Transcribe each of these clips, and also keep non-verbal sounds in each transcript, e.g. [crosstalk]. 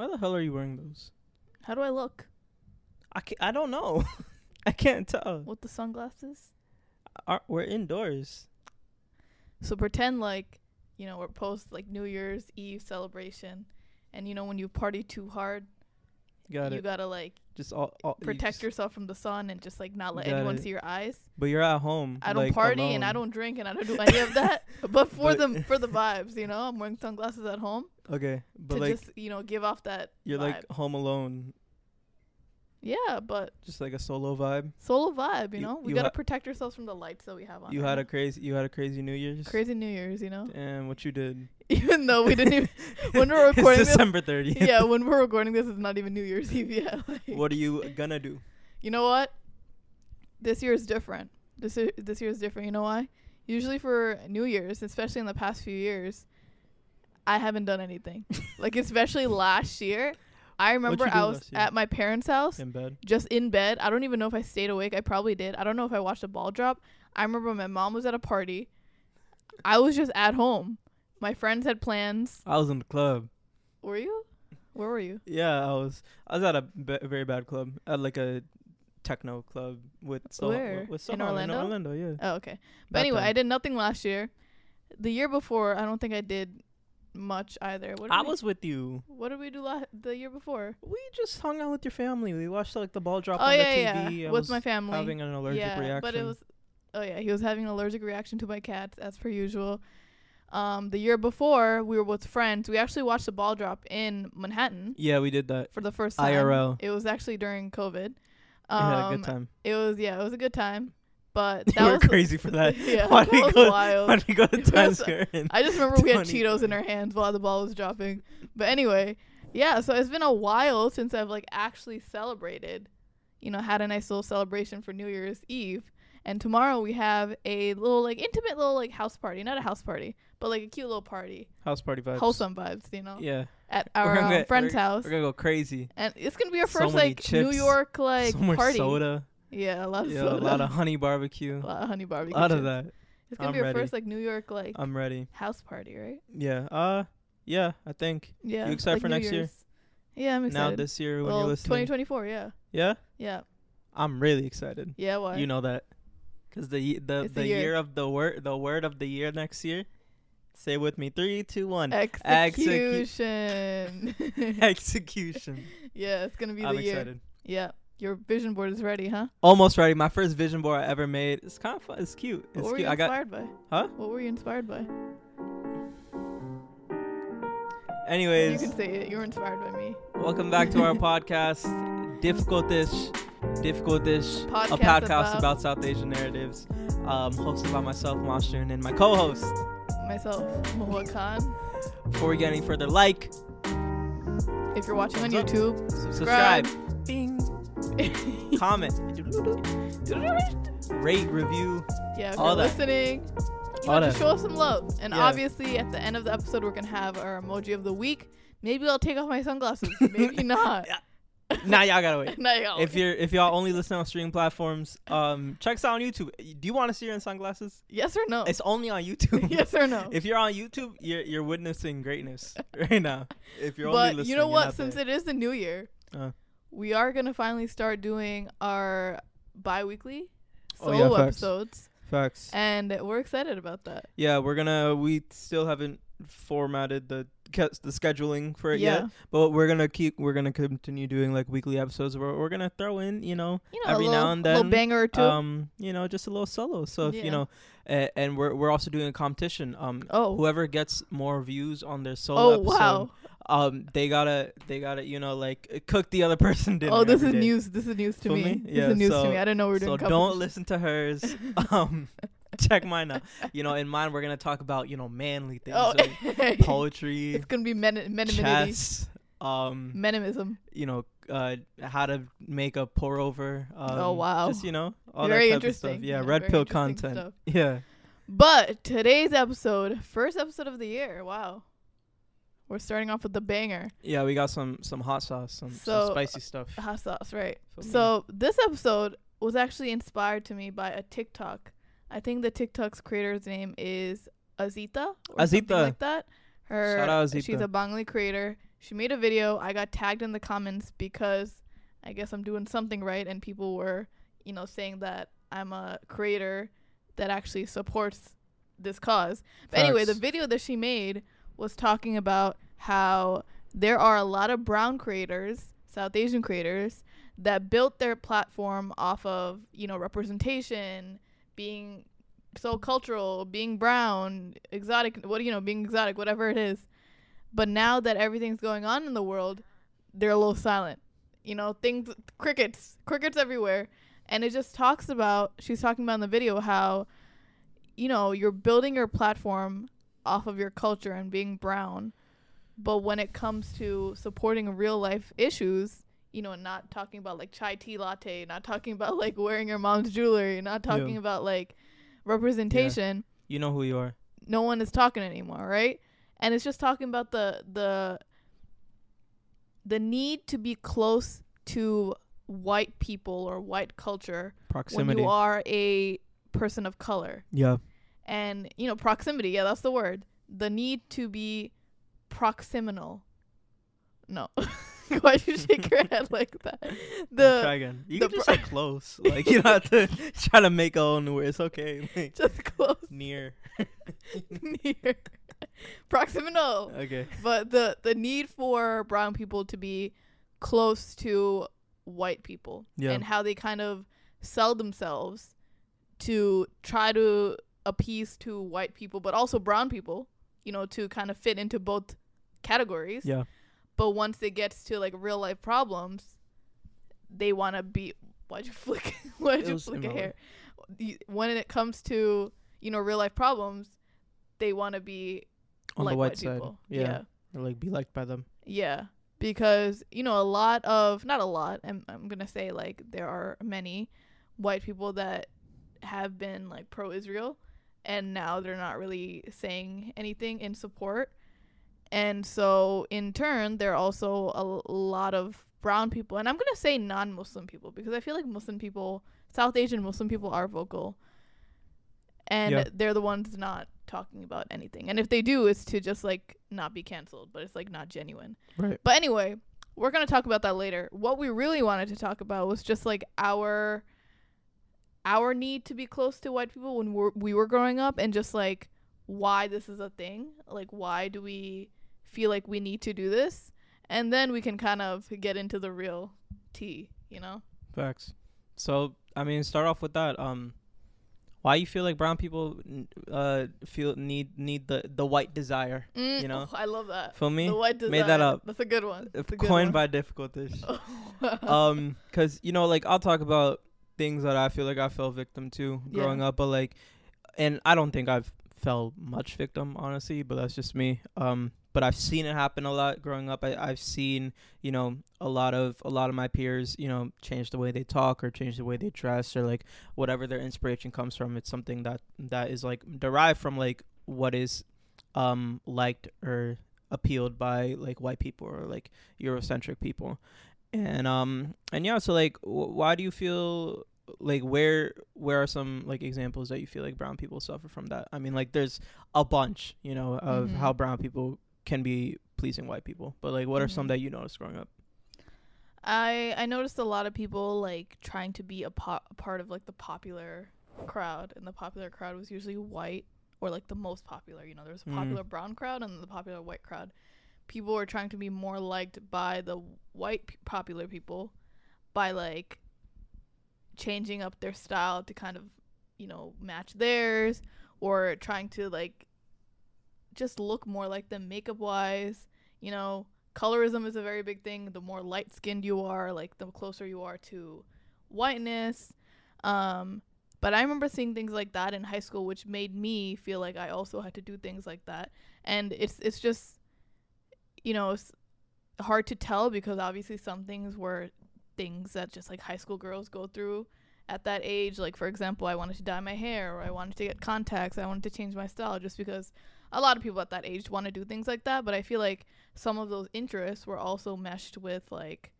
Why the hell are you wearing those? How do I look I can't, I don't know. [laughs] I can't tell. with the sunglasses? Uh, are, we're indoors. So pretend like, you know, we're post like New Year's Eve celebration, and you know when you party too hard, Got you it. gotta like Just all, all you protect just- yourself from the sun and just like not let anyone it. see your eyes. But you're at home. I don't like, party and I don't drink and I don't do any of that. [laughs] But for But- the for the vibes, you know, I'm wearing sunglasses at home Okay, but to like just you know give off that. you're vibe. like home alone, yeah, but just like a solo vibe. solo vibe, you You- know. We you gotta ha- protect ourselves from the lights that we have on. You had a crazy, you had a crazy New Year's. crazy New Year's, you know. And what you did? [laughs] Even though we didn't even [laughs] [laughs] when we're recording it's December 30th. yeah, when we're recording this, it's not even New Year's Eve yet. Like, what are you gonna do? You know what? This year is different. This year, this year is different. You know why? Usually for New Year's, especially in the past few years, I haven't done anything. like especially last year, I remember I was at my parents' house, In bed. just in bed. I don't even know if I stayed awake. I probably did. I don't know if I watched a ball drop. I remember my mom was at a party. I was just at home. My friends had plans. I was in the club. Were you? Where were you? Yeah, I was. I was at a b- very bad club, at like a techno club with so Where? with In Orlando? In Orlando, yeah. Oh, okay. But That anyway, time. I did nothing last year. The year before, I don't think I did much either. What I we, was with you. What did we do la- the year before? We just hung out with your family. We watched like the ball drop oh on yeah, the TV. yeah. I with my family. having an allergic yeah, reaction. but it was. Oh yeah, he was having an allergic reaction to my cats as per usual. Um, the year before, we were with friends. We actually watched the ball drop in Manhattan Yeah, we did that. for the first time. IRL. It was actually during COVID. We had a Um, good time. It was yeah, it was a good time. But [laughs] You that were was [laughs] crazy for that. Yeah, Why that was go? wild. Why did we go to [laughs] Times Square? I just remember we had Cheetos in our hands while the ball was dropping. But anyway, yeah, so it's been a while since I've like actually celebrated, you know, had a nice little celebration for New Year's Eve. And tomorrow we have a little like intimate little like house party, not a house party, but like a cute little party, House party vibes. wholesome vibes, you know, Yeah. at our um, get- friend's we're- house. We're gonna go crazy. And it's gonna be our So first like New York like so much party. soda. Yeah, a lot of Yeah, soda. [laughs] a lot of honey barbecue. a lot of honey A barbecue. lot of that. It's gonna I'm be our ready. first like New York like I'm ready. house party, right? Yeah. Uh. Yeah. I think. Yeah. You excited like for New next year? Yeah, I'm excited. Now this year when well, you're listening. 2024, yeah. Yeah. Yeah. I'm really excited. Yeah, why? You know that. Cause the the It's the year. year of the word the word of the year next year. Say with me. Three, two, one. Execution. [laughs] [laughs] Execution. yeah, it's gonna be I'm the year. excited. Yeah. Your vision board is ready, huh? Almost ready. My first vision board I ever made. It's kind of fun. It's cute. It's what were cute. you I got. inspired by? Huh? What were you inspired by? Anyways, You can say it. You were inspired by me. welcome back to our [laughs] podcast, Difficultish, Difficultish, a Podcast podcast about- about, South Asian narratives, um, hosted by myself, Mashnun, and my co-host. Myself, Mohuya Khan. Before we get any further, like, If you're watching on Thumbs up. YouTube, subscribe, bing, comment, [laughs] rate, review. yeah, if All you're that. listening, you All know, that. show us some love. And Yeah. obviously, at the end of the episode, we're gonna have our emoji of the week. Maybe I'll take off my sunglasses. Maybe [laughs] not. [laughs] Now y'all gotta wait. Now y'all If you're if y'all only listen on streaming platforms, um, check us out on YouTube. Do you want to see her in sunglasses? yes or no? It's only on YouTube. yes or no? If you're on YouTube, you're you're witnessing greatness right now. If you're only but listening, you know what? Since there. it is the new year, Uh. We are gonna finally start doing our bi-weekly Oh, solo yeah, facts. episodes, facts. and we're excited about that. Yeah, we're gonna. We still haven't formatted the the scheduling for it yeah, yet, but we're gonna keep. We're gonna continue doing like weekly episodes. Where we're gonna throw in, you know, you know, every little, now and then. a little banger or two. um, you know, just a little solo. So if Yeah. you know, uh, and we're we're also doing a competition. Um, oh, whoever gets more views on their solo oh episode, wow! Um, they gotta they gotta you know like cook the other [laughs] person dinner. Oh, this is day. news. This is news to me. me? This is news so- to me. I didn't know we were So doing. don't listen to hers. [laughs] um, [laughs] check mine out. You know, in mine we're gonna talk about you know manly things, Oh, like poetry, it's gonna be men, men, um, Menimism. you know, uh, how to make a pour over. Um, Oh, wow. Just you know, all Very that type of stuff. Yeah, Yeah, red pill content. stuff. Yeah. But today's episode, first episode of the year. Wow. We're starting off with the banger. Yeah, we got some some hot sauce, some, So, some spicy stuff. Hot sauce, right? Me? So this episode was actually inspired to me by a TikTok. I think the TikTok's creator's name is Azita or something Azita. like that. Her Shout out she's a Bengali creator. She made a video. I got tagged in the comments because I guess I'm doing something right and people were, you know, saying that I'm a creator that actually supports this cause. But anyway, the video that she made was talking about how there are a lot of brown creators, South Asian creators, that built their platform off of, you know, representation, being so cultural, being brown, exotic, what you know, being exotic, whatever it is. But now that everything's going on in the world, they're a little silent. You know, things crickets, crickets everywhere. And it just talks about she's talking about in the video how you know, you're building your platform off of your culture and being brown. But when it comes to supporting real life issues, you know, not talking about like chai tea latte, not talking about like wearing your mom's jewelry, not talking Yeah. about like representation, You know who you are. no one is talking anymore, right? And it's just talking about the the the need to be close to white people or white culture Proximity. when you are a person of color yeah. And you know proximity yeah that's the word the need to be proximal no [laughs] why'd you shake your head [laughs] like that try the again. You can just pro- say close. Like you don't have to [laughs] try to make a own word. It's okay. Like, just close near. near proximal Okay. but the the need for brown people to be close to white people Yeah. and how they kind of sell themselves to try to appease to white people but also brown people you know to kind of fit into both categories Yeah. but once it gets to like real life problems they want to be why'd you [laughs] flick why'd It you flick a hair when it comes to you know real life problems they want to be On like the white white side. people Yeah. yeah Or like be liked by them. yeah, because you know a lot of not a lot. I'm I'm gonna say like there are many white people that have been like pro-Israel, and now they're not really saying anything in support. And so in turn, there are also a lot of brown people, and I'm gonna say non-Muslim people because I feel like Muslim people, South Asian Muslim people, are vocal, and Yeah. they're the ones not talking about anything. And if they do, it's to just like not be canceled, but it's like not genuine. Right. But anyway, we're going to talk about that later. What we really wanted to talk about was just like our our need to be close to white people when we're, we were growing up and just like why this is a thing. Like why do we feel like we need to do this? And then we can kind of get into the real tea, you know? Facts. So I mean, start off with that. Um, why you feel like brown people uh feel need need the the white desire? Mm, You know? oh, I love that. Feel me? The white design. Made that up. That's a good one. That's a good Coined one. by Difficultish. [laughs] um, cause you know, like I'll talk about things that I feel like I fell victim to Yeah. growing up, but like, and I don't think I've fell much victim honestly, but that's just me. Um, but I've seen it happen a lot growing up. I, I've seen, you know, a lot of a lot of my peers, you know, change the way they talk or change the way they dress or like whatever their inspiration comes from. It's something that that is like derived from like what is um liked or appealed by like white people or like Eurocentric people and um and yeah so like w- why do you feel like where where are some like examples that you feel like brown people suffer from that i mean like there's a bunch you know of Mhm. how brown people can be pleasing white people but like what are some Mhm. that you noticed growing up I I noticed a lot of people like trying to be a, po- a part of like the popular crowd, and the popular crowd was usually white or like the most popular. You know, there was a Mm. popular brown crowd and the popular white crowd. People were trying to be more liked by the white p- popular people by like changing up their style to kind of you know match theirs or trying to like just look more like them makeup wise you know colorism is a very big thing. The more light skinned you are like the closer you are to whiteness. Um but i remember seeing things like that in high school which made me feel like i also had to do things like that. And it's it's just you know it's, hard to tell because obviously some things were things that just like high school girls go through at that age. Like for example, I wanted to dye my hair or I wanted to get contacts, I wanted to change my style just because a lot of people at that age want to do things like that, but I feel like some of those interests were also meshed with like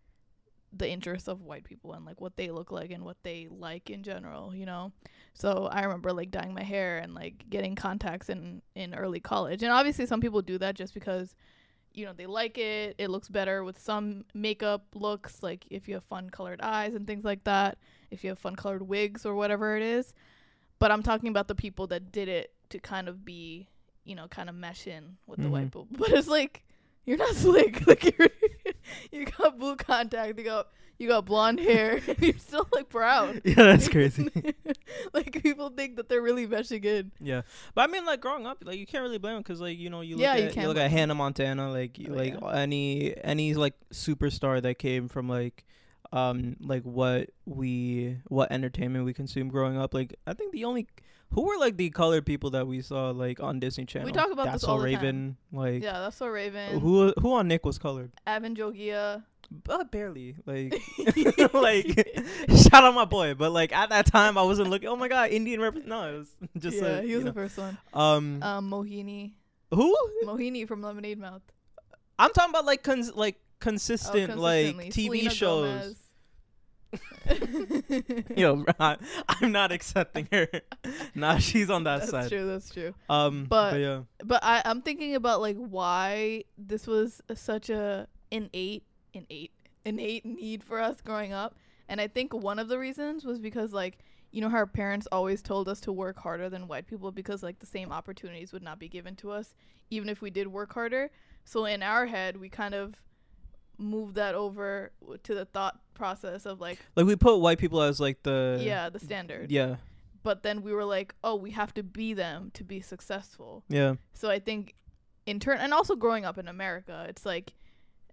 the interests of white people and like what they look like and what they like in general, you know. So I remember like dyeing my hair and like getting contacts in in early college. And obviously some people do that just because you know they like it. It looks better with some makeup looks like if you have fun colored eyes and things like that, if you have fun colored wigs or whatever it is. But I'm talking about the people that did it to kind of be, you know, kind of mesh in with the mm-hmm. white people. [laughs] But it's like you're not [laughs] slick. Like you're [laughs] you got blue contact, you got you got blonde hair, [laughs] and you're still like brown. [laughs] yeah, that's crazy. like people think that they're really meshing in. Yeah, but I mean, like growing up, like you can't really blame them because, like, you know, you look Yeah, at you you, look at. Hannah Montana, like, Oh, like yeah. any any like superstar that came from like, um, like what we what entertainment we consumed growing up. Like, I think the only who were like the colored people that we saw like on Disney Channel. We talk about That's this all So the time. Raven, like. Yeah, that's so Raven. Who who on Nick was colored? Avan Jogia. But barely, like, [laughs] [laughs] like, [laughs] shout out my boy. But like at that time, I wasn't looking. Oh my god, Indian rep. No, it was just yeah, a, he you was know. the first one. um Um, Mohini. who Mohini from Lemonade Mouth. I'm talking about like cons- like Oh, consistent like. TV Selena shows. Gomez. [laughs] Yo, I, I'm not accepting her. [laughs] nah, she's on that that's side. That's true. That's true. Um, but, But- yeah, But I, I'm thinking about like why this was such a innate, innate, innate need for us growing up, and I think one of the reasons was because like you know how our parents always told us to work harder than white people because like the same opportunities would not be given to us even if we did work harder. So in our head, we kind of moved that over to the thought process of like like we put white people as like the yeah the standard. yeah But then we were like, oh, we have to be them to be successful. yeah So I think in turn, and also growing up in America, it's like,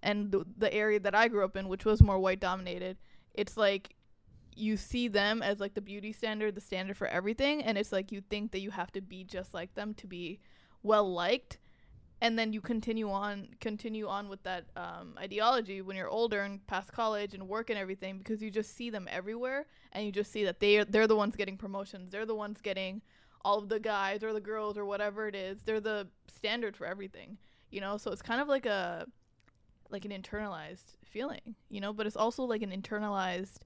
and the, the area that I grew up in, which was more white dominated, it's like you see them as like the beauty standard, the standard for everything, and it's like you think that you have to be just like them to be well liked, and then you continue on, continue on with that um, ideology when you're older and past college and work and everything, because you just see them everywhere, and you just see that they are they're the ones getting promotions, they're the ones getting all of the guys or the girls or whatever it is. They're the standard for everything you know? So it's kind of like a like an internalized feeling you know? But it's also like an internalized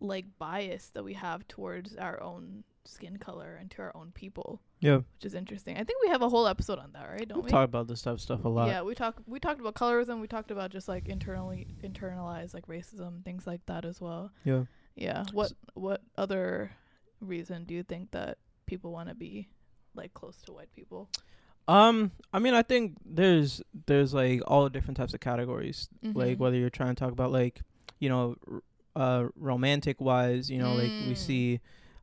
like bias that we have towards our own skin color and to our own people yeah. which is interesting i think we have a whole episode on that right don't We we talk about this type of stuff a lot. yeah we talk we talked about colorism we talked about just like internally internalized like racism things like that as well yeah. yeah what what other reason do you think that people want to be like close to white people Um, I mean, I think there's there's like all different types of categories. Like Mhm. whether you're trying to talk about like, you know, r- uh, romantic wise, you know, like we Mm. see,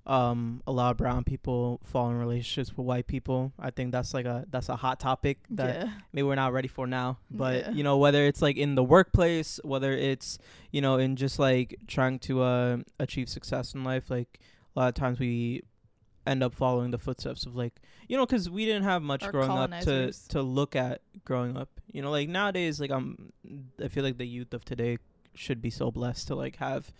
um, a lot of brown people fall in relationships with white people. I think that's like a that's a hot topic that yeah maybe we're not ready for now. But Yeah. you know, whether it's like in the workplace, whether it's you know in just like trying to uh, achieve success in life, like a lot of times we end up following the footsteps of like you know because we didn't have much Our growing up to to look at growing up. You know, like nowadays, like I'm, I feel like the youth of today should be so blessed to like have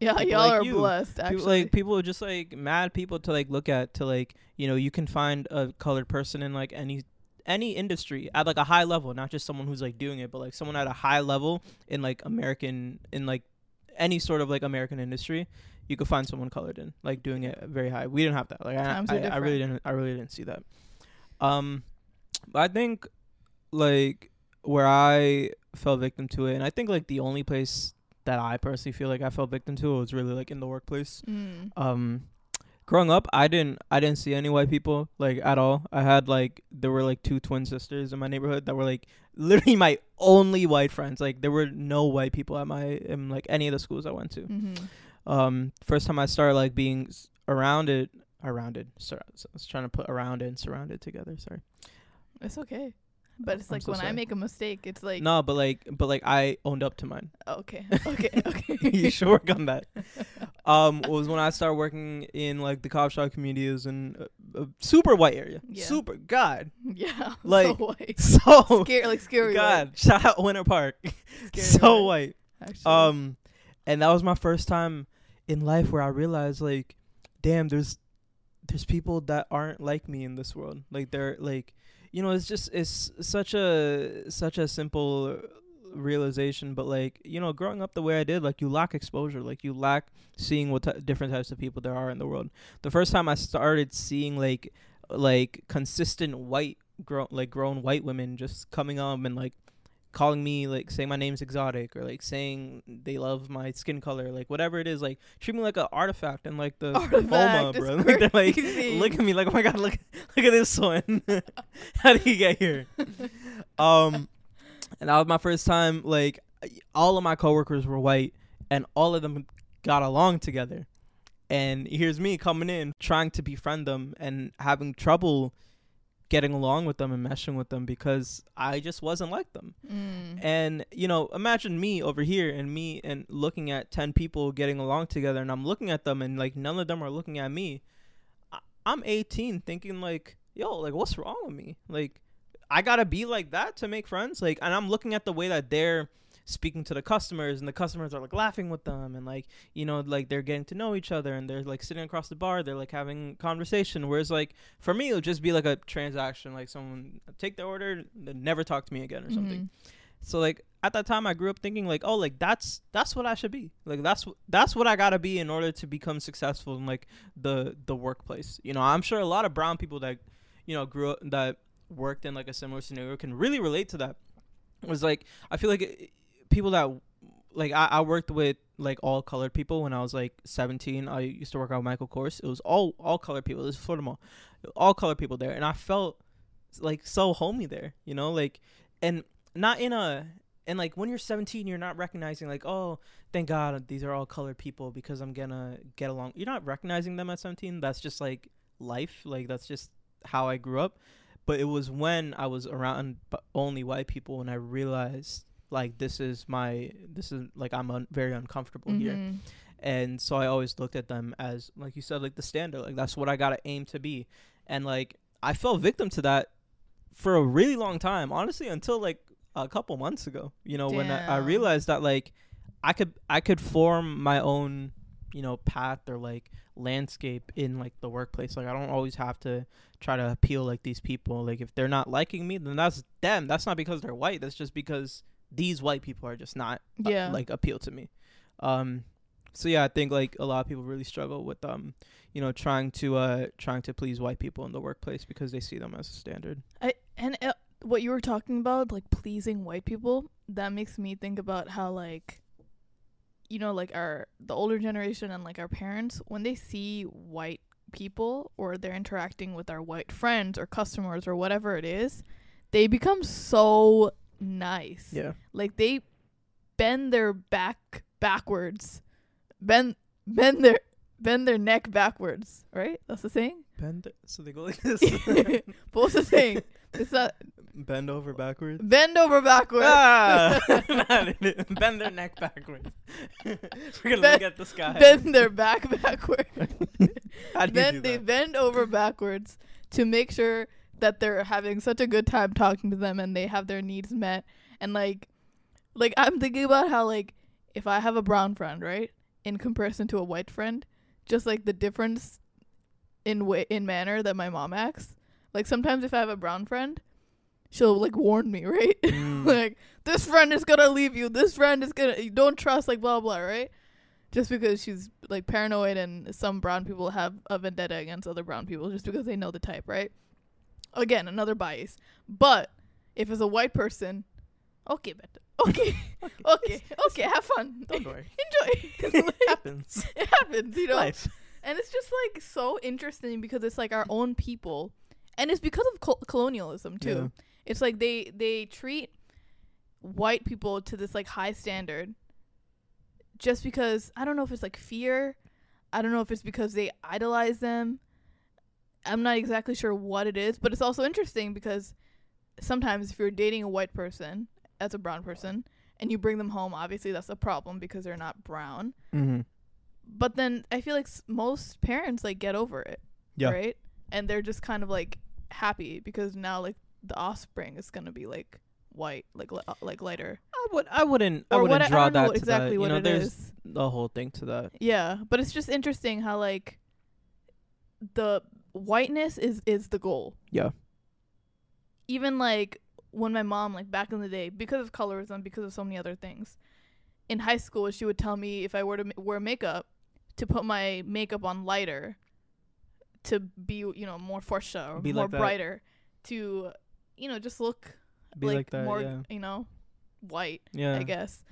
yeah people y'all like are you. blessed actually people like people are just like mad people to like look at to like you know you can find a colored person in like any any industry at like a high level not just someone who's like doing it but like someone at a high level in like american in like any sort of like american industry you could find someone colored in like doing it very high. We didn't have that. Like I, I, I really didn't i really didn't see that. Um but i think like where i fell victim to it and i think like the only place that i personally feel like i fell victim to it was really like in the workplace. Mm. um growing up i didn't i didn't see any white people like at all. I had like there were like two twin sisters in my neighborhood that were like literally my only white friends. Like there were no white people at my in like any of the schools i went to. Hmm um first time i started like being s- around it around it sur- i was trying to put around and surrounded together sorry. It's okay but it's I'm like so when i make a mistake it's like no but like but like i owned up to mine okay [laughs] okay okay [laughs] you should work on that [laughs] um was when I started working in like the cop shop communities and uh, a super white area. Yeah. Super God. Yeah. Like, so white. So Scary, like scary. God. Shout out Winter Park. Scary so white, white. actually. Um, and that was my first time in life where I realized like, damn, there's there's people that aren't like me in this world. Like they're like, you know, it's just it's such a such a simple realization, but like you know, growing up the way I did, like you lack exposure, like you lack seeing what t- different types of people there are in the world. The first time I started seeing like like consistent white grown like grown white women just coming up and like calling me like saying my name's exotic or like saying they love my skin color like whatever it is like treat me like an artifact and like the MoMA bro. [laughs] like they're like look at me like oh my god look look at this one. [laughs] How did he get here? [laughs] Um and that was my first time like all of my coworkers were white and all of them got along together. And here's me coming in trying to befriend them and having trouble getting along with them and meshing with them because I just wasn't like them. Mm. And you know, imagine me over here and me and looking at 10 people getting along together and I'm looking at them and like none of them are looking at me. I- I'm 18 thinking like, yo, like what's wrong with me? Like I got to be like that to make friends. Like and I'm looking at the way that they're speaking to the customers and the customers are like laughing with them and like you know like they're getting to know each other and they're like sitting across the bar they're like having conversation. Whereas like for me it would just be like a transaction like someone take the order then never talk to me again or something. Mhm. so like at that time I grew up thinking like oh like that's that's what I should be. Like that's that's what I got to be in order to become successful in like the the workplace. You know I'm sure a lot of brown people that you know grew up that worked in like a similar scenario can really relate to that. It was like I feel like it, people that like I, I worked with like all colored people when I was like 17 I used to work out Michael Kors. It was all all colored people. It was Florida Mall all colored people there. And I felt like so homey there you know? Like and not in a and like when you're 17 you're not recognizing like oh thank god these are all colored people because i'm gonna get along. You're not recognizing them at 17 that's just like life. Like that's just how i grew up. But it was when i was around only white people and i realized like this is my this is like i'm un- very uncomfortable here. Mhm. and so I always looked at them as like you said like the standard like that's what I got to aim to be. And like I fell victim to that for a really long time honestly until like a couple months ago you know when I, I realized that like I could I could form my own you know path or like landscape in like the workplace. Like I don't always have to try to appeal like these people. Like if they're not liking me then that's them. That's not because they're white. That's just because these white people are just not uh, like appeal to me. Um so yeah i think like a lot of people really struggle with um you know trying to uh trying to please white people in the workplace because they see them as a standard. I and uh, what you were talking about, like pleasing white people, that makes me think about how like, you know, like our the older generation and like our parents, when they see white people or they're interacting with our white friends or customers or whatever it is, they become so nice. yeah Like they bend their back backwards, bend bend their bend their neck backwards. Right? That's the saying. bend so they go like [laughs] this [laughs] what's the saying? It's not bend over backwards bend over backwards. ah [laughs] bend their neck backwards we're gonna Bend- look at the sky bend their back backwards. how do you do they that? bend over backwards to make sure that they're having such a good time talking to them and they have their needs met. And like, like I'm thinking about how like if I have a brown friend, right, in comparison to a white friend, just like the difference in way in manner that my mom acts. Like sometimes if I have a brown friend, she'll like warn me, [laughs] right? Mm. like this friend is gonna leave you. This friend is gonna you don't trust like blah blah, right? Just because she's like paranoid and some brown people have a vendetta against other brown people just because they know the type, right? Again, another bias. But if it's a white person, okay, better. [laughs] Okay, okay, okay, have fun. don't worry [laughs] Enjoy. [laughs] It happens it happens, you know. life And it's just like so interesting because it's like our own people, and it's because of col- colonialism too. Yeah. It's like they they treat white people to this like high standard, just because I don't know if it's like fear, I don't know if it's because they idolize them. I'm not exactly sure what it is, but it's also interesting because sometimes if you're dating a white person as a brown person and you bring them home, obviously that's a problem because they're not brown mm-hmm. but then I feel like s- most parents like get over it, Yeah. right? and they're just kind of like happy because now like the offspring is gonna be like white, like li- like lighter. I would I wouldn't I wouldn't what- I draw know that exactly that. You what know, there's is. the whole thing to that. Yeah, but it's just interesting how like the whiteness is is the goal. Yeah. Even like when my mom like back in the day because of colorism because of so many other things in high school she would tell me if I were to ma- wear makeup to put my makeup on lighter to be you know more fresher or Be more like brighter to you know just look like, like, that, more yeah. you know white Yeah. I guess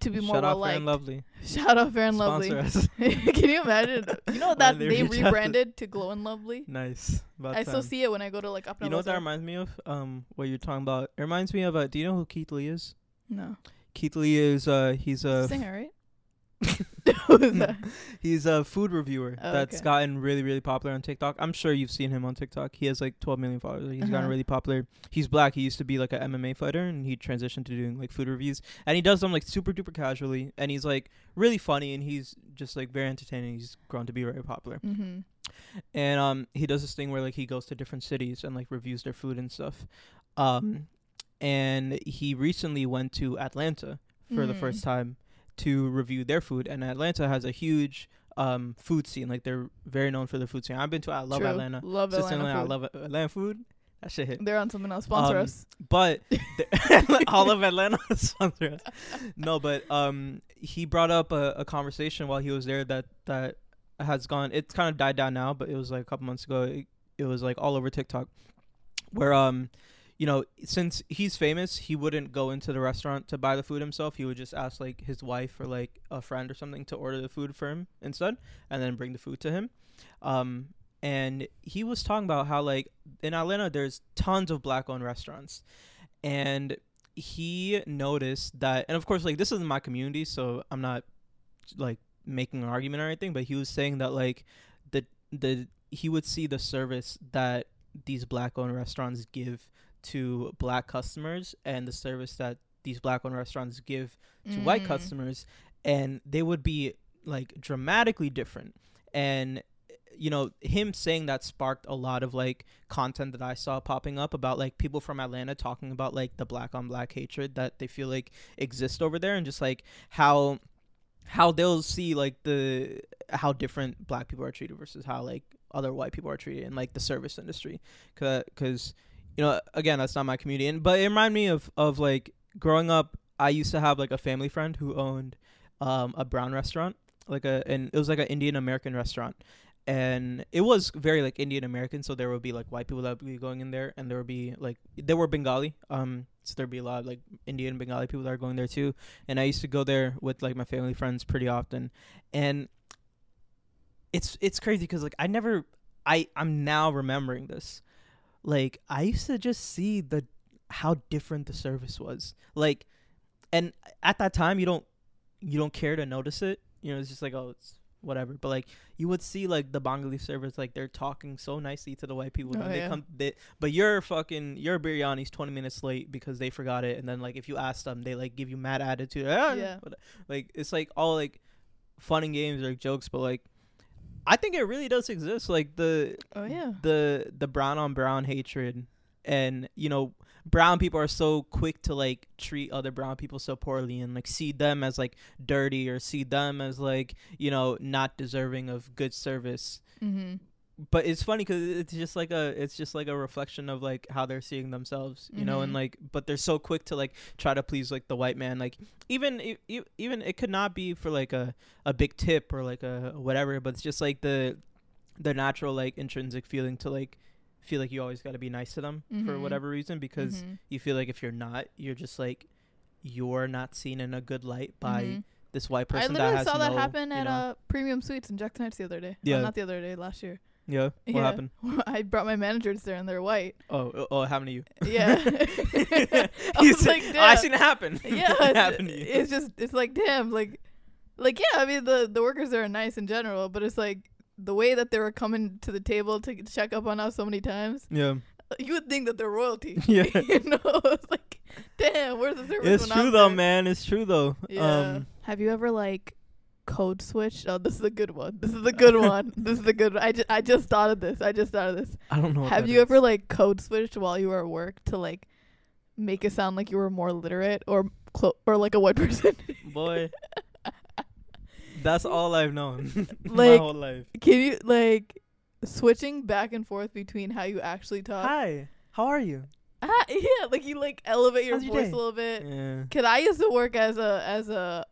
to be more Shout well out Fair and. Lovely. [laughs] Shout out Fair and Lovely. Sponsor us. [laughs] Can you imagine? [laughs] You know that they they reach out to- rebranded to Glow and Lovely. nice. About I still see it when I go to like up. You know what that reminds me of? Um, what you're talking about. It reminds me of. Uh, do you know who Keith Lee is? No, Keith Lee is. Uh, he's a. singer, right? Who is that? [laughs] He's a food reviewer Oh, that's okay. gotten really, really popular on TikTok. I'm sure you've seen him on TikTok. He has like 12 million followers. He's Uh-huh. gotten really popular. He's black. He used to be like an MMA fighter, and he transitioned to doing like food reviews. And he does them like super duper casually. And he's like really funny, and he's just like very entertaining. He's grown to be very popular. Mm-hmm. And um, he does this thing where like he goes to different cities and like reviews their food and stuff. Um, and he recently went to Atlanta for the Mm. first time to review their food. And Atlanta has a huge um food scene. Like they're very known for their food scene. I've been to. I love True. Atlanta. Love Atlanta. Atlanta, I love Atlanta food. That shit hit. They're on something else. Sponsor Um, us. But [laughs] [laughs] all of Atlanta [laughs] sponsor us. No, but um, he brought up a, a conversation while he was there that that has gone. It's kind of died down now, but it was like a couple months ago. It, it was like all over TikTok, where um, you know, since he's famous, he wouldn't go into the restaurant to buy the food himself. He would just ask like his wife or like a friend or something to order the food for him instead, and then bring the food to him. Um, and he was talking about how like in Atlanta there's tons of black owned restaurants and he noticed that and of course like this is my community so I'm not like making an argument or anything but he was saying that like the the he would see the service that these black owned restaurants give to black customers and the service that these black owned restaurants give to white Mm. customers and they would be like dramatically different and you know him saying that sparked a lot of like content that i saw popping up about like people from atlanta talking about like the black on black hatred that they feel like exists over there and just like how how they'll see like the how different black people are treated versus how like other white people are treated in like the service industry because you know again that's not my community but it reminded me of of like growing up i used to have like a family friend who owned um a brown restaurant like a and it was like an indian american restaurant. And it was very like indian american so there would be like white people that would be going in there and there would be like there were bengali um so there'd be a lot of like indian bengali people that are going there too. And i used to go there with like my family friends pretty often. And it's it's crazy because like i never i i'm now remembering this like i used to just see the how different the service was. Like and at that time you don't you don't care to notice it. You know it's just like oh it's whatever. But like you would see like the bengali servers like they're talking so nicely to the white people Oh, they come they, but your fucking your biryani's 20 minutes late because they forgot it. And then like if you ask them they like give you mad attitude. "Ah," [laughs] Yeah. like it's like all like fun and games or jokes but like i think it really does exist like the Oh yeah. the the brown on brown hatred and you know brown people are so quick to like treat other brown people so poorly and like see them as like dirty or see them as like you know not deserving of good service Mm-hmm. But it's funny because it's just like a it's just like a reflection of like how they're seeing themselves you know and Mhm. like but they're so quick to like try to please like the white man like even even it could not be for like a a big tip or like a whatever but it's just like the the natural like intrinsic feeling to like feel like you always got to be nice to them for Mhm. whatever reason because Mhm. you feel like if you're not you're just like you're not seen in a good light by Mhm. this white I person that literally has saw that no, happen you at know- uh Premium Sweets in Jackson Heights the other day. Yeah. Well, not the other day, last year. Yeah what Yeah. happened [laughs] I brought my managers there and they're white. oh oh, oh it happened to you [laughs] Yeah. [laughs] I You was said- like, "Oh, I damn. seen it happen. yeah, it happened to you. it's just it's like damn, like, like yeah. I mean the the workers there are nice in general, but it's like the way that they were coming to the table to check up on us so many times. yeah, You would think that they're royalty. Yeah. you know, it's like, damn, where's the service? it's when true I'm though, there? man. It's true though. Yeah. Um, Have you ever like code switch. Oh, this is a good one. This is a good [laughs] one. This is a good one. I just I just thought of this. I just thought of this. I don't know. Have you is. ever like code switched while you were at work to like make it sound like you were more literate or clo- or like a white [laughs] person? boy? [laughs] That's all I've known my Like- whole life. Can you like switching back and forth between how you actually talk? Hi, how are you? Ah, yeah, like you like elevate your How's voice day? a little bit. Yeah. Cause I used to work as a as a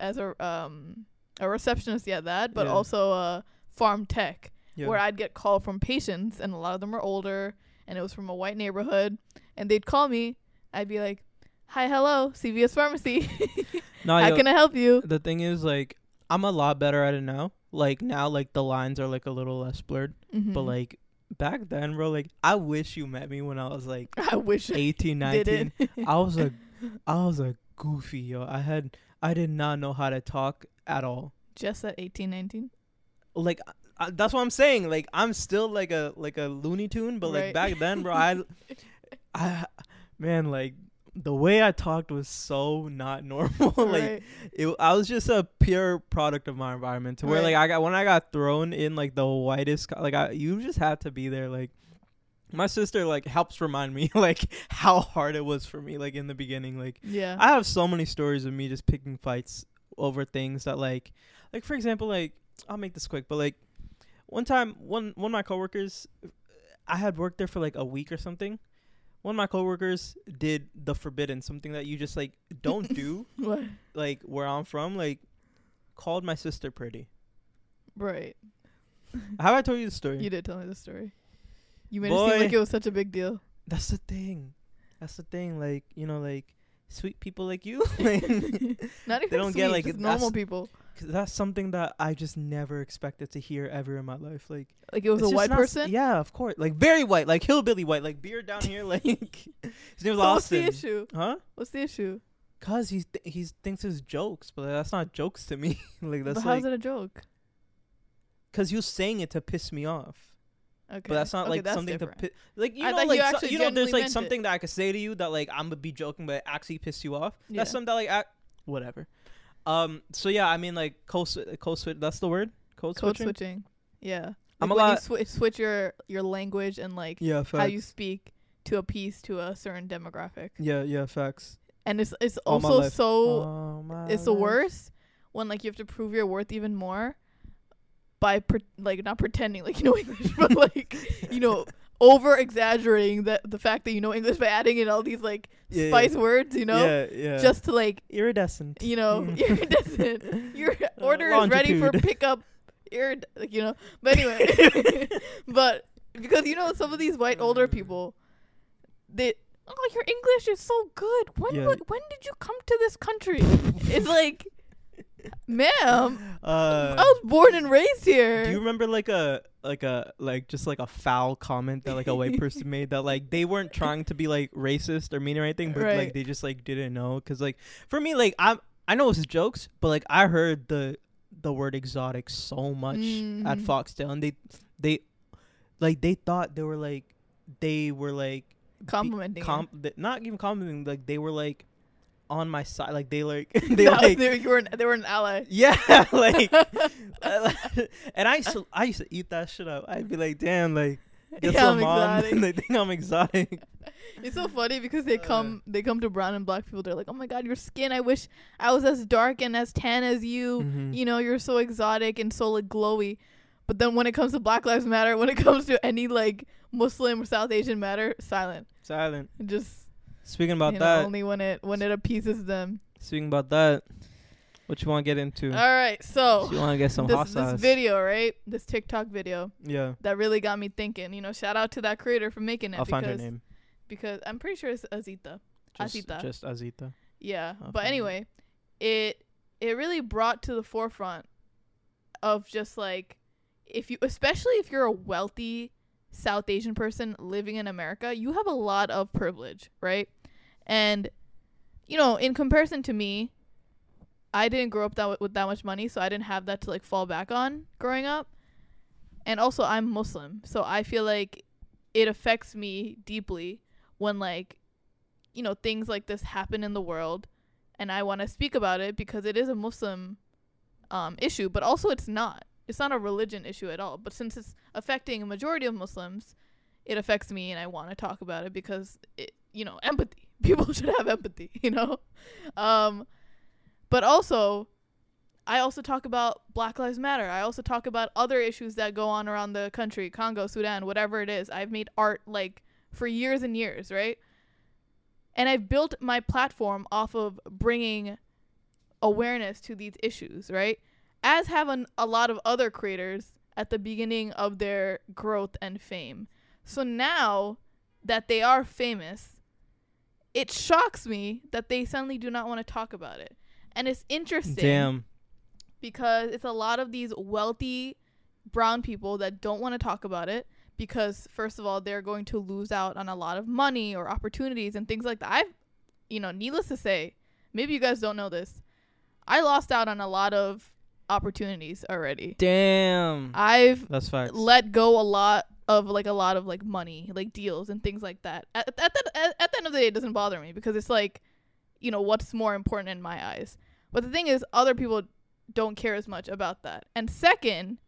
as a um a receptionist, yeah, that, but Yeah. also a pharm tech, yeah. where I'd get called from patients, and a lot of them were older, and it was from a white neighborhood, and they'd call me. I'd be like, "Hi, hello, CVS Pharmacy. [laughs] no, How yo, can I help you?" the thing is, like, I'm a lot better at it now. Like now, like the lines are like a little less blurred. Mm-hmm. But like back then, bro, like I wish you met me when I was like [laughs] I wish I 18, 19. [laughs] I was a, I was a goofy yo. I had, I did not know how to talk at all. Just at eighteen, nineteen. Like I, that's what I'm saying. Like I'm still like a like a Looney Tune, but like Right. back then, bro, I, [laughs] I, man, like the way I talked was so not [laughs] normal. like right. it, I was just a pure product of my environment. To where Right. like I got when I got thrown in like the whitest, like I you just had to be there. Like my sister like helps remind me [laughs] like how hard it was for me like in the beginning. Like Yeah. I have so many stories of me just picking fights over things that like like for example like I'll make this quick, but like one time one one of my coworkers I had worked there for like a week or something. One of my coworkers did the forbidden, something that you just like don't do [laughs] what? like where I'm from, like called my sister pretty. Right. Have I told you the story? You did tell me the story. You made it seem like it was such a big deal. That's the thing. That's the thing. Like you know, like sweet people like you, [laughs] like, [laughs] Not even They don't sweet, get, like, just normal people. 'cause that's something that I just never expected to hear ever in my life. Like Like it was a white not person. Yeah, of course. Like very white, like hillbilly white, like beard down here. [laughs] Like his name was So what's the Austin. issue? Huh? What's the issue? Cause he's th- he's thinks it's jokes, but that's not jokes to me. like that's but like how's it a joke? cause he was saying it to piss me off. Okay. But that's not Okay, like that's something different. to pi- like you I know like you so- you know there's like something that I could say to you that like I'm gonna be joking but actually piss you off. Yeah. That's something that like ac whatever. Um. So yeah, I mean like code swi- code switch. That's the word. Code, Code switching. switching. Yeah. Like I'm a when you lot- switch your your language and like Yeah. how you speak to appease to a certain demographic. Yeah. Yeah. Facts. And it's it's All also so it's the worst when like you have to prove your worth even more by pre- like not pretending like you know English, but like you know over exaggerating that the fact that you know English by adding in all these like Yeah, yeah. spice words, you know, Yeah. Yeah. just to like iridescent. you know Mm. [laughs] iridescent. Your [laughs] Uh, order is ready for pickup. Irid, like you know. But anyway, [laughs] but because you know some of these white older people, they oh your English is so good. When Yeah. when did you come to this country? it's like, ma'am, Uh. I was born and raised here. Do you remember like a like a like just like a foul comment that like a white person made that like they weren't trying to be like racist or mean or anything, but Right. like they just like didn't know because like for me like I I know it's jokes, but like I heard the the word exotic so much at Mhm. Foxtail and they they like they thought they were like they were like be- Complimenting. com- not even complimenting like they were like on my side like they like [laughs] they they, like they, you were an, they were an ally. [laughs] yeah [laughs] like and I used to, I used to eat that shit up. I'd be like, damn, like, Yeah, I'm mom? exotic. they think I'm exotic. It's so funny because they Uh. come they come to brown and black people. They're like, "Oh my god, your skin! I wish I was as dark and as tan as you. Mhm. You know, you're so exotic and so like glowy." But then when it comes to Black Lives Matter, when it comes to any like Muslim or South Asian matter, silent. Silent. Just Speaking about you know, that, only when it when it appeases them. speaking about that, what you want to get into? All right, so [laughs] you want to get some hot this this sauce? video, right? This TikTok video yeah, that really got me thinking. You know, shout out to that creator for making it I'll because find her name. because I'm pretty sure it's Azita. Just, Azita. just Azita. Yeah, I'll but find it. anyway, it it really brought to the forefront of just like if you especially if you're a wealthy South Asian person living in America, you have a lot of privilege, right? And you know, in comparison to me, I didn't grow up that w- with that much money, so I didn't have that to like fall back on growing up. And also I'm Muslim, so I feel like it affects me deeply when like you know things like this happen in the world and I want to speak about it because it is a Muslim um, issue, but also it's not. It's not a religion issue at all. But since it's affecting a majority of Muslims, it affects me, and I want to talk about it because it, you know, empathy. [laughs] People should have empathy, you know. Um, but also, I also talk about Black Lives Matter. I also talk about other issues that go on around the country, Congo, Sudan, whatever it is. I've made art like for years and years, right? And I've built my platform off of bringing awareness to these issues, right? As have an, a lot of other creators at the beginning of their growth and fame. So now that they are famous, it shocks me that they suddenly do not want to talk about it. And it's interesting Damn. because it's a lot of these wealthy brown people that don't want to talk about it because first of all they're going to lose out on a lot of money or opportunities and things like that. I've you know, needless to say, maybe you guys don't know this. I lost out on a lot of opportunities already. Damn. I've That's facts. let go a lot of like a lot of like money, like deals and things like that. At at, the at, at the end of the day, it doesn't bother me because it's like, you know, what's more important in my eyes. But the thing is, other people don't care as much about that. And second,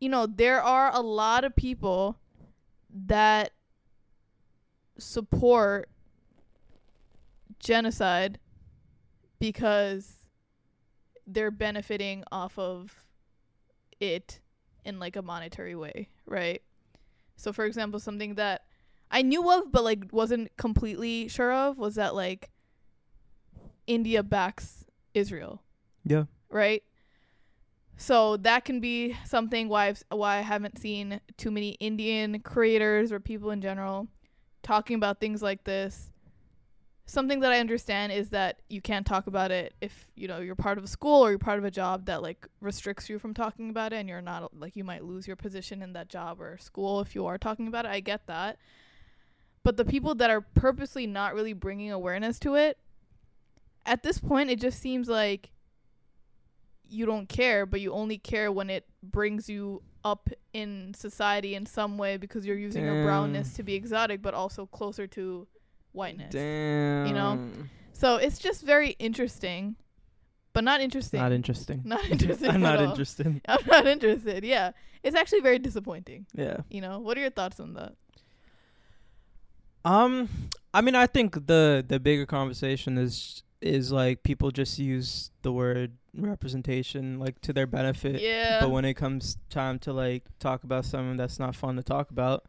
you know, there are a lot of people that support genocide because they're benefiting off of it in like a monetary way, right? So for example, something that I knew of but like wasn't completely sure of was that like India backs Israel, yeah. right? So that can be something why I've, why I haven't seen too many Indian creators or people in general talking about things like this. Something that I understand is that you can't talk about it if you know you're part of a school or you're part of a job that like restricts you from talking about it, and you're not like you might lose your position in that job or school if you are talking about it. I get that, but the people that are purposely not really bringing awareness to it, at this point, it just seems like you don't care, but you only care when it brings you up in society in some way because you're using your brownness to be exotic, but also closer to whiteness. Damn. You know? So it's just very interesting, but not interesting. Not interesting. [laughs] Not [laughs] interesting. I'm at not all. interested. [laughs] I'm not interested. Yeah, it's actually very disappointing. Yeah. You know, what are your thoughts on that? Um, I mean, I think the the bigger conversation is is like people just use the word representation like to their benefit. Yeah. But when it comes time to like talk about something that's not fun to talk about,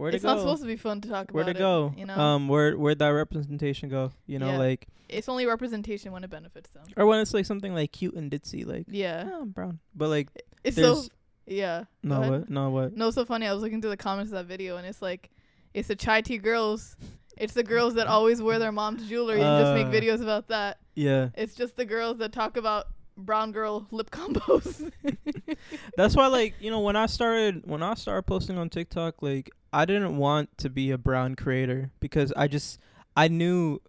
where'd it's go? not supposed to be fun to talk Where'd about it go? You know, Um, where where'd that representation go? You know, Yeah. like it's only representation when it benefits them. or when it's like something like cute and ditzy, like Yeah, oh, I'm brown, but like it's so. Yeah. No what, no what. No, so funny. I was looking through the comments of that video, and it's like, it's the chai tea girls. It's the girls that always wear their mom's jewelry and just make Uh. videos about that. Yeah, It's just the girls that talk about brown girl lip combos. [laughs] that's why like [laughs] you know when I started when I started posting on TikTok, like I didn't want to be a brown creator because I just I knew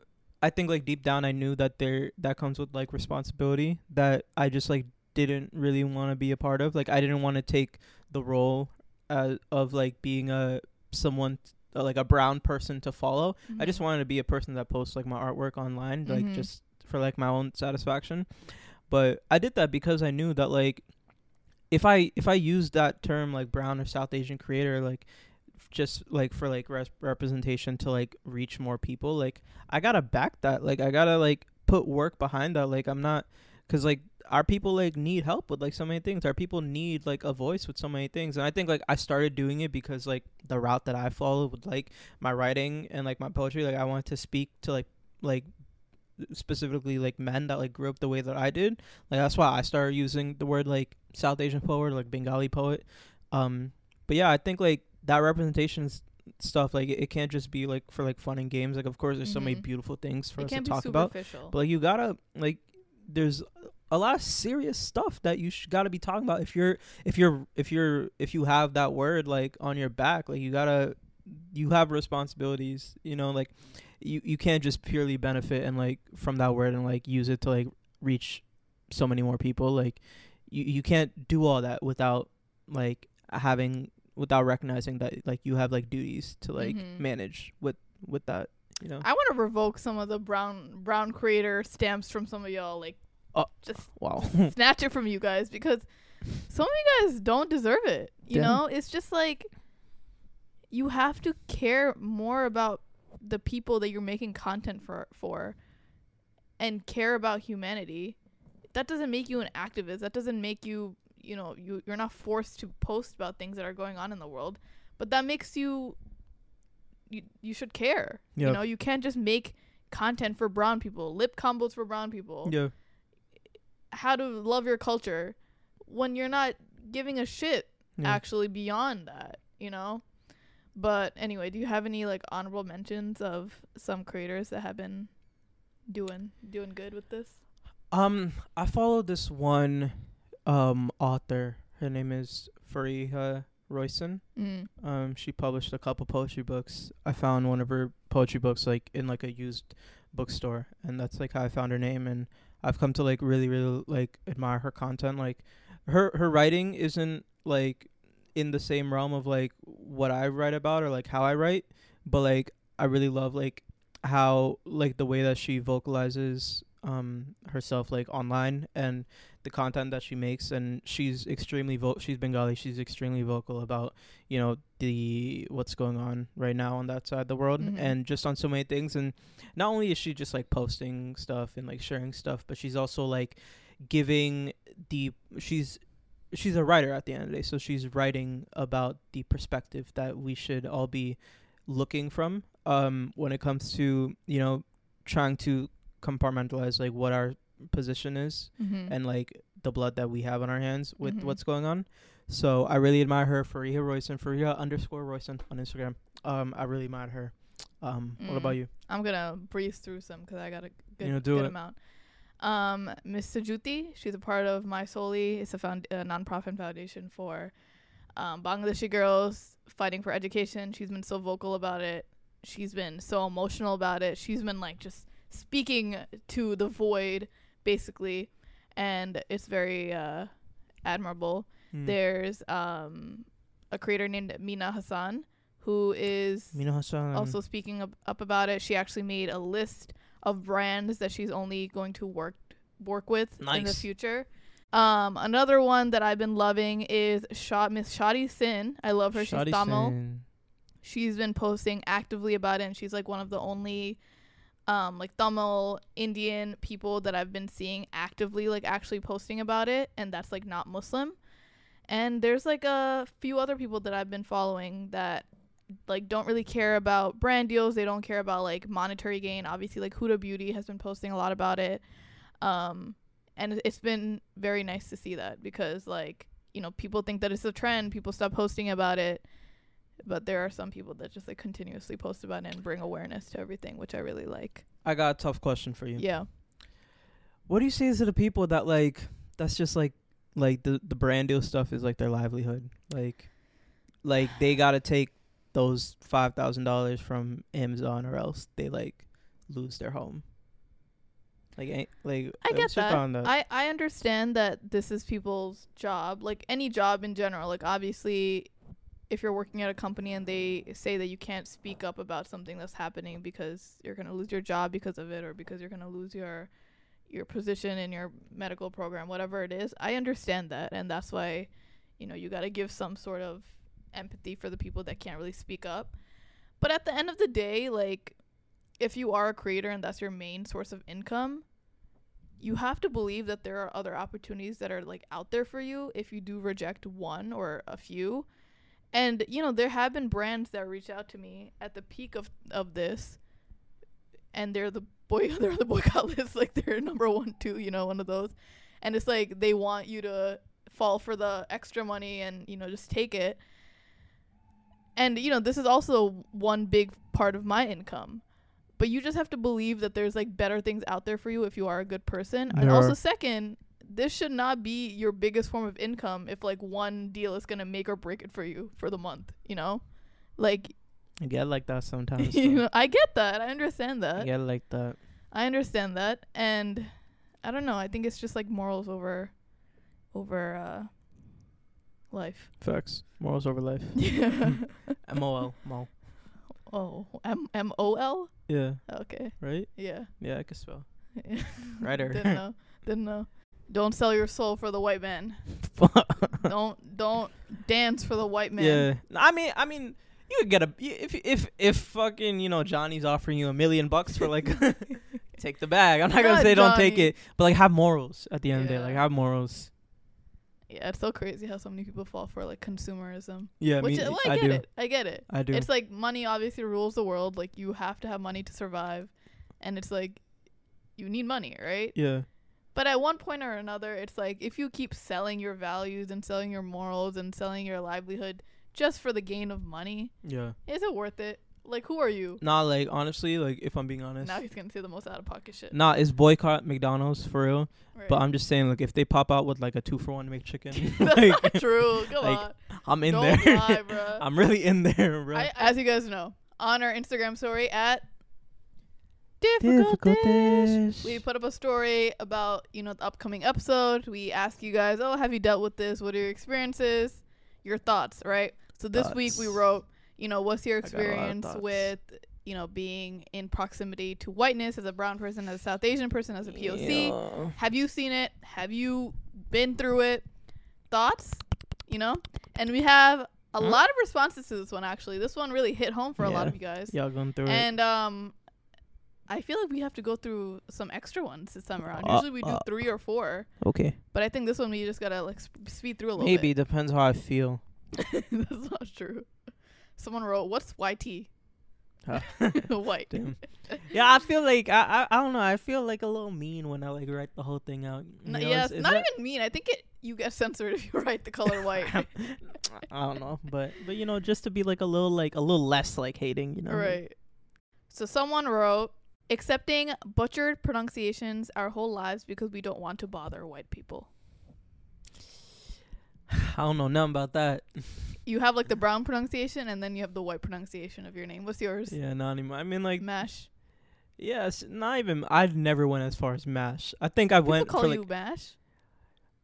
I think like deep down I knew that there that comes with like responsibility that I just like didn't really want to be a part of. Like I didn't want to take the role uh, of like being a someone uh, like a brown person to follow. I just wanted to be a person that posts like my artwork online, like Mhm. just for like my own satisfaction. But I did that because I knew that like if I if I used that term like brown or South Asian creator like just like for like res- representation to like reach more people, like I gotta back that. Like I gotta like put work behind that. Like I'm not because like our people like need help with like so many things. Our people need like a voice with so many things, and I think like I started doing it because like the route that I followed with like my writing and like my poetry. Like I wanted to speak to like like specifically like men that like grew up the way that I did. Like that's why I started using the word like South Asian poet, like Bengali poet. Um, but yeah, I think like that representation stuff like it, it can't just be like for like fun and games. Like of course there's so many Mhm. beautiful things for it us to talk about, but like you gotta like there's a lot of serious stuff that you sh- got to be talking about if you're if you're if you're if you have that word like on your back like you gotta you have responsibilities you know like you you can't just purely benefit and like from that word and like use it to like reach so many more people like you you can't do all that without like having without recognizing that like you have like duties to like Mhm. manage with with that you know I want to revoke some of the brown brown creator stamps from some of y'all. Like, Oh. just [laughs] Wow. [laughs] snatch it from you guys because some of you guys don't deserve it. You know, it's just like you have to care more about the people that you're making content for for and care about humanity. That doesn't make you an activist. That doesn't make you, you know, you you're not forced to post about things that are going on in the world, but that makes you you you should care. You know, you can't just make content for brown people, lip combos for brown people yeah. how to love your culture when you're not giving a shit yeah. actually beyond that, you know? But anyway, do you have any like honorable mentions of some creators that have been doing doing good with this? Um, I followed this one um author. Her name is Fariha Róisín. Mm. Um, she published a couple poetry books. I found one of her poetry books like in like a used bookstore, and that's like how I found her name. And I've come to like really, really like admire her content. Like her her writing isn't like in the same realm of like what I write about or like how I write, but like I really love like how like the way that she vocalizes um herself like online and the content that she makes and she's extremely vo- she's Bengali she's extremely vocal about you know the what's going on right now on that side of the world Mhm. and just on so many things and not only is she just like posting stuff and like sharing stuff but she's also like giving the she's she's a writer at the end of the day so she's writing about the perspective that we should all be looking from um when it comes to you know trying to compartmentalize like what our position is Mm-hmm. and like the blood that we have on our hands with Mhm. what's going on. So I really admire her, Fariha Róisín, Fariha underscore Róisín on Instagram. Um, I really admire her. Um, what about Mm. you? I'm gonna breeze through some because I got a good, You know, good amount. Um, Miss Sajuti, she's a part of My Soli. It's a found a nonprofit foundation for um, Bangladeshi girls fighting for education. She's been so vocal about it. She's been so emotional about it. She's been like just speaking to the void, basically, and it's very uh, admirable. Hmm. There's um, a creator named Mina Hassan who is Mina Hassan. also speaking up, up about it. She actually made a list of brands that she's only going to work work with in the future. Um, another one that I've been loving is Shot Miss Shadi Sin. I love her. Shadi she's Tamil. She's been posting actively about it, and she's like one of the only um like Tamil Indian people that I've been seeing actively like actually posting about it, and that's like not Muslim. And there's like a few other people that I've been following that like don't really care about brand deals. They don't care about like monetary gain. Obviously, like Huda Beauty has been posting a lot about it. Um, and it's been very nice to see that because like you know people think that it's a trend. People stop posting about it, but there are some people that just like continuously post about it and bring awareness to everything, which I really like. I got a tough question for you. Yeah. What do you say to the people that like that's just like like the the brand deal stuff is like their livelihood? Like like they gotta take those five thousand dollars from Amazon or else they like lose their home. Like ain't like I get that. that? I I understand that this is people's job, like any job in general. Like obviously, if you're working at a company and they say that you can't speak up about something that's happening because you're gonna lose your job because of it, or because you're gonna lose your your position in your medical program, whatever it is, I understand that, and that's why, you know, you got to give some sort of empathy for the people that can't really speak up. But at the end of the day, like if you are a creator and that's your main source of income, you have to believe that there are other opportunities that are like out there for you if you do reject one or a few. And you know, there have been brands that reach out to me at the peak of of this and they're the boy [laughs] they're on the boycott list like they're number 1 2, you know, one of those. And it's like they want you to fall for the extra money and, you know, just take it. And you know, this is also one big part of my income but you just have to believe that there's like better things out there for you if you are a good person and also second this should not be your biggest form of income if like one deal is going to make or break it for you for the month you know like I get like that sometimes. [laughs] you know i get that i understand I that get like that. i understand that and i don't know i think it's just like morals over over uh life Facts. Morals over life. [laughs] yeah [laughs] M O L. Mo. oh m m o l Yeah. okay Right. yeah Yeah, I can spell. Yeah. Writer. Didn't know. Didn't know. Don't sell your soul for the white man. [laughs] don't don't dance for the white man. Yeah, I mean, I mean, you could get a if if if fucking you know Johnny's offering you a million bucks for like [laughs] take the bag. I'm not gonna say don't take it, but like have morals at the end of the day. Like have morals. Yeah, it's so crazy how so many people fall for like consumerism. Yeah, Which me, I, well, I, I get do. it. I get it. I do. It's like money obviously rules the world. Like you have to have money to survive, and it's like you need money, right? yeah, But at one point or another, it's like if you keep selling your values and selling your morals and selling your livelihood just for the gain of money, yeah. is it worth it? Like, who are you? Not like honestly, like if I'm being honest. Now he's gonna say the most out of pocket shit. Nah, is boycott McDonald's for real? Right. But I'm just saying, like, if they pop out with like a two for one McChicken, That's [laughs] [laughs] like, not [laughs] true. Come like, on. I'm in Don't there. lie. I'm really in there, bro. I, as you guys know, on our Instagram story at Difficultish. we put up a story about you know the upcoming episode. We ask you guys, oh, have you dealt with this? What are your experiences? Your thoughts, right? So this week we wrote, you know, what's your I got a lot of experience with you know being in proximity to whiteness as a brown person, as a South Asian person, as a POC? Yeah. Have you seen it? Have you been through it? Thoughts? You know? And we have a Hmm? lot of responses to this one actually. This one really hit home for a lot of you guys. Y'all going through it. And um I feel like we have to go through some extra ones this time around. Uh, Usually we do uh, 3 or 4, Okay. but I think this one we just got to like sp- speed through a little Maybe depends how I feel. [laughs] That's not true. Someone wrote, "What's YT?" Huh. [laughs] White. [laughs] Damn. Yeah, I feel like I, I I don't know. I feel like a little mean when I like write the whole thing out. No, know, yeah, is- it's not that- even mean. I think it you get censored if you write the color white. I don't know, but but you know, just to be like a little like a little less like hating, you know. Right. So someone wrote, accepting butchered pronunciations our whole lives because we don't want to bother white people. [sighs] I don't know nothing about that. [laughs] You have like the brown pronunciation and then you have the white pronunciation of your name. What's yours? Yeah, not anymore. I mean, like, Mash. yes, not even. I've never went as far as Mash. I think I People went call for you like. Mash.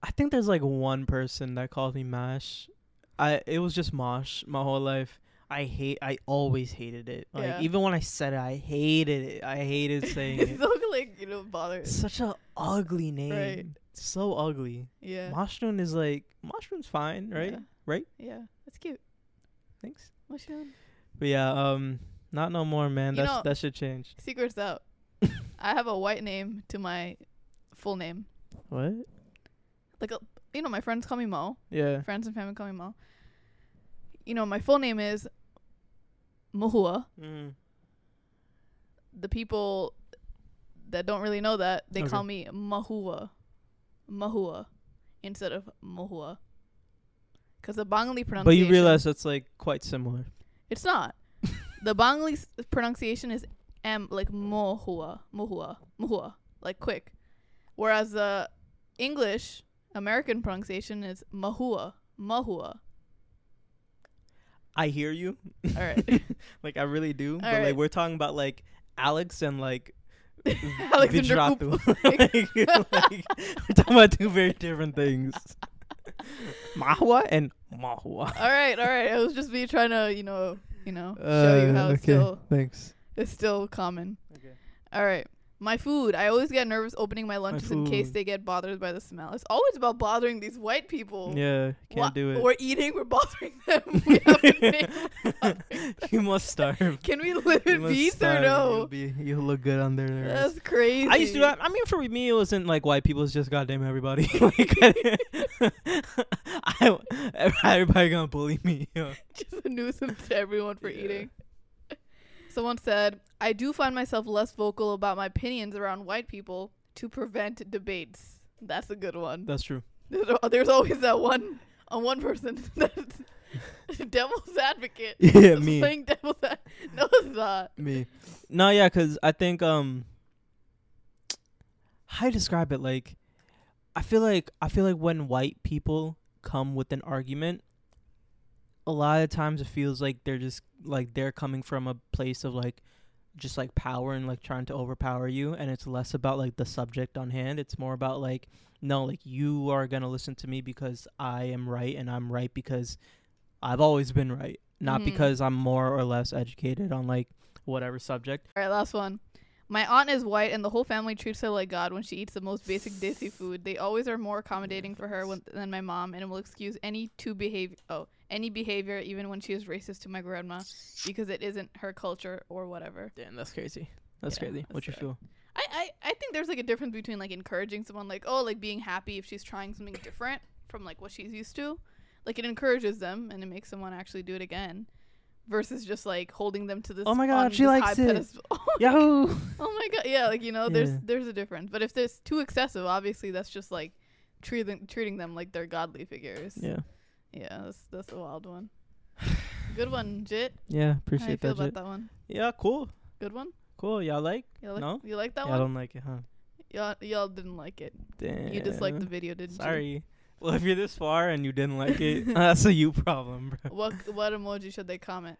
I think there's like one person that called me Mash. I it was just Mosh my whole life. I hate. I always hated it. Like Yeah. even when I said it, I hated it. I hated [laughs] saying it's it. so like you know bother. Such a ugly name. Right. So ugly. Yeah. Mushroom is like mushroom's fine, right? Yeah. Right? Yeah. That's cute. Thanks. Mushroom. But yeah, um, not no more, man. You That's that should change. Secrets out. [laughs] I have a white name to my full name. What? Like a, you know, my friends call me Mo. Yeah. Friends and family call me Mo. You know, my full name is Mahua. Mm. the people that don't really know that they Okay. call me Mahua, Mahua, instead of Mohua. Because the Bengali pronunciation. But you realize that's like quite similar. it's not. the Bengali s- pronunciation is M, like Mohua, Mohua, Mohua, like quick. Whereas the English American pronunciation is Mahua, Mahua. I hear you. All right. [laughs] like I really do. but Alright. like we're talking about like Alex and like [laughs] Alexander Vijratu. Kup- [laughs] like, like, we're talking about two very different things. Mahua and Mahua. all right, all right. It was just me trying to, you know, you know, show you uh, how it's still Thanks. It's still common. Okay. All right. My food. I always get nervous opening my lunches in case they get bothered by the smell. It's always about bothering these white people. Yeah, can't Wha- do it. We're eating, we're bothering [laughs] them. we have we're bothering [laughs] you must starve. [laughs] Can we live You in peace or. You'll, no? be, you'll look good on there. That's crazy. I used to. I, I mean, for me, it wasn't like white people. It's just goddamn everybody. like, I, everybody gonna bully me. yo. Just a nuisance to everyone for Yeah. eating. Someone said, I do find myself less vocal about my opinions around white people to prevent debates. That's a good one. That's true. [laughs] There's, there's always that one on one person [laughs] that's [laughs] devil's advocate. Yeah, me. Playing devil's ad- No, it's not. Me. No, yeah, cause I think um. How do you describe it? Like, I feel like I feel like when white people come with an argument, a lot of times it feels like they're just like they're coming from a place of like just like power and like trying to overpower you and it's less about like the subject on hand it's more about like no like you are going to listen to me because I am right and I'm right because I've always been right not Mhm. because I'm more or less educated on like whatever subject All right, last one. My aunt is white, and the whole family treats her like God when she eats the most basic desi food. They always are more accommodating for her when, than my mom, and will excuse any to behavior. Oh, any behavior, even when she is racist to my grandma, [laughs] because it isn't her culture or whatever. Damn, that's crazy. That's Yeah, crazy. What you feel? I, I, I think there's like a difference between like encouraging someone like oh like being happy if she's trying something different from like what she's used to like it encourages them and it makes to actually do it again versus just like holding them to this Oh my God, she likes it. pedestal. [laughs] Oh Yahoo! [laughs] oh my god yeah like you know there's Yeah. there's a difference but if there's too excessive obviously that's just like treating treating them like they're godly figures Yeah. Yeah that's that's a wild one good one [laughs] Jit Yeah, how you appreciate feel that. about Jit. that one Yeah, cool. good one Cool. Y'all like? you like, No? you like that Y'all one don't like it, huh? y'all, y'all didn't like it Damn. you disliked the video didn't you Sorry. Well, if you're this far and you didn't like it, [laughs] that's a you problem, bro. what what emoji should they comment?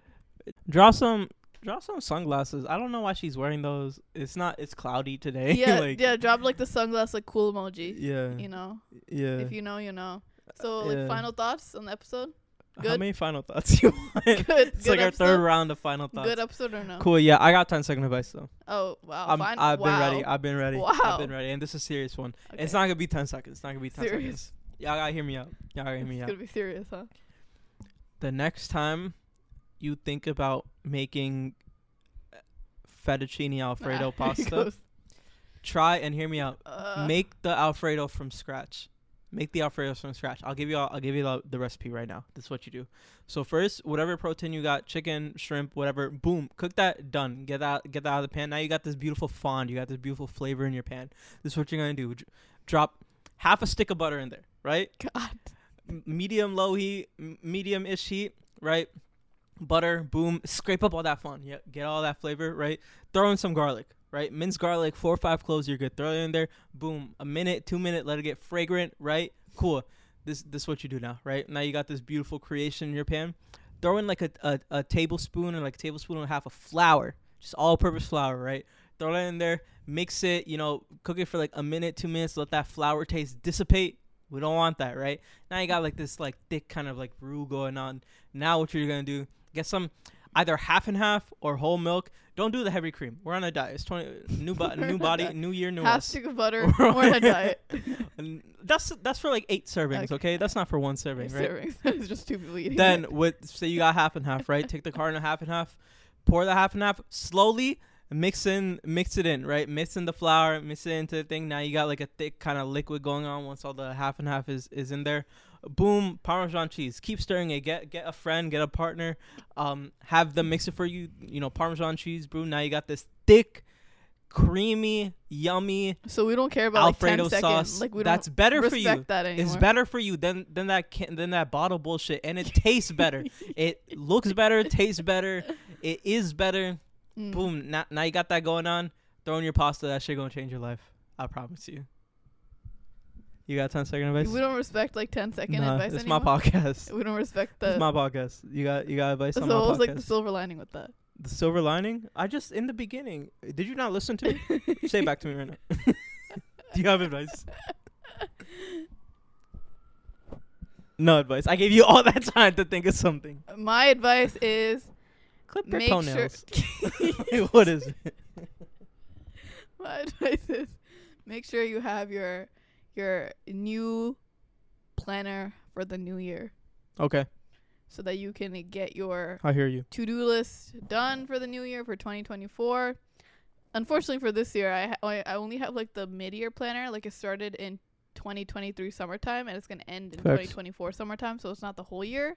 Draw some, draw some sunglasses. I don't know why she's wearing those. It's not. It's cloudy today. [laughs] yeah, like, yeah. Drop like the sunglass like cool emoji. yeah, You know, yeah. if you know, you know. So Yeah. like final thoughts on the episode. How good. many final thoughts you [laughs] want? Good. it's good like our third round of final thoughts. Good episode or no? Cool. Yeah, I got 10 second advice though. Oh wow. I'm, fine. I've been ready. I've been ready. Wow. I've been ready, and this is a serious one. Okay. It's not gonna be 10 seconds. It's not gonna be 10 serious. seconds. Y'all gotta hear me out. Y'all gotta hear me It's out. It's gonna be serious, huh? The next time you think about making uh, fettuccine alfredo [laughs] he pasta, try and hear me out. Uh, make the alfredo from scratch. Make the alfredo from scratch. I'll give you all, I'll give you the, recipe right now. This is what you do. So first, whatever protein you got, chicken, shrimp, whatever, boom, cook that. Done. Get that get that out of the pan. Now you got this beautiful fond. You got this beautiful flavor in your pan. This is what you're gonna do. Drop half a stick of butter in there, right? God. Medium low heat, medium ish heat, right? Butter, boom, scrape up all that fond. Yeah, get all that flavor, right? Throw in some garlic, right? Minced garlic, four or five cloves, you're good. Throw it in there, boom, a minute, two minute, let it get fragrant, right? Cool. This this is what you do now, right? Now you got this beautiful creation in your pan. Throw in like a, a, a tablespoon or like a tablespoon and a half of flour, just all purpose flour, right? Throw that in there, mix it, you know, cook it for like a minute, two minutes, let that flour taste dissipate. We don't want that, right? Now you got like this like thick kind of like roux going on. Now what you're gonna do? Get some either half and half or whole milk. Don't do the heavy cream. We're on a diet. It's twenty new bo- new body, new year, new Half us. stick of butter. [laughs] We're on a diet. [laughs] That's that's for like eight servings. Okay. Okay, that's not for one serving, right? Servings. [laughs] it's just two people eating. Then it. with say you got half and half, right? Take the carton of half and half, pour the half and half slowly, mix in, mix it in, right? Mix in the flour, mix it into the thing. Now you got like a thick kind of liquid going on once all the half and half is is in there. Boom, Parmesan cheese. Keep stirring it. Get get a friend, get a partner. Um, have them mix it for you. You know, Parmesan cheese, brew. Now you got this thick, creamy, yummy so we don't care about like Alfredo 10 sauce. seconds. Like we That's better for you. that anymore. It's better for you than than that can, than that bottle bullshit, and it tastes better. [laughs] it looks better, tastes better, it is better. Mm. Boom! Now, now you got that going on. Throw in your pasta. That shit gonna change your life. I promise you. You got 10 second advice? We don't respect like 10 second Nah, advice it's anymore. my podcast. We don't respect the. It's my podcast. You got you got advice so on what my was podcast. like the silver lining with that? the silver lining? I just in the beginning. Did you not listen to me? [laughs] Say it back to me right now. [laughs] Do you have advice? No advice. I gave you all [laughs] that time to think of something. My advice is Clip sure- toenails. Wait, what is it? my advice is make sure you have your your new planner for the new year Okay, so that you can get your I hear you. to-do list done for the new year for 2024. Unfortunately for this year, I ha- I only have like the mid-year planner. Like it started in 2023 summertime and it's gonna end in Facts. 2024 summertime. So it's not the whole year,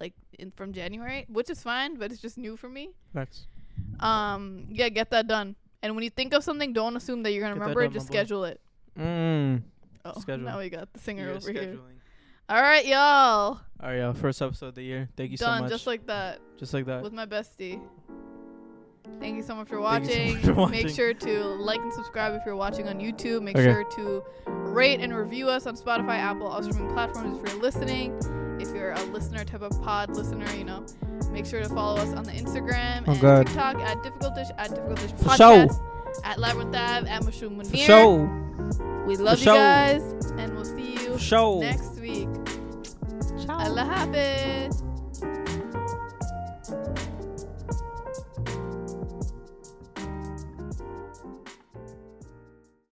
like in from January, which is fine, but it's just new for me. Thanks. Um, yeah, get that done. And when you think of something, don't assume that you're gonna Get that remember it. done, my Just boy. schedule it. Mm. Oh, [laughs] Schedule. now we got the singer You're over here. All right, y'all. All right, y'all. First episode of the year. Thank you so Done much. just like that. just like that. with my bestie. Thank you so much for Thank you so watching. much for Make sure to like and subscribe if you're watching on YouTube. Make Okay. sure to rate and review us on Spotify, Apple, all streaming platforms if you're listening. If you're a listener type of pod listener, you know, make sure to follow us on the Instagram Oh, and God. TikTok at Difficultish at Difficultish For sure. Podcast at Labyrinth Ave at Mashnun For Munir. We love you guys, and we'll see you sure. next week. Ciao. Allah Hafiz.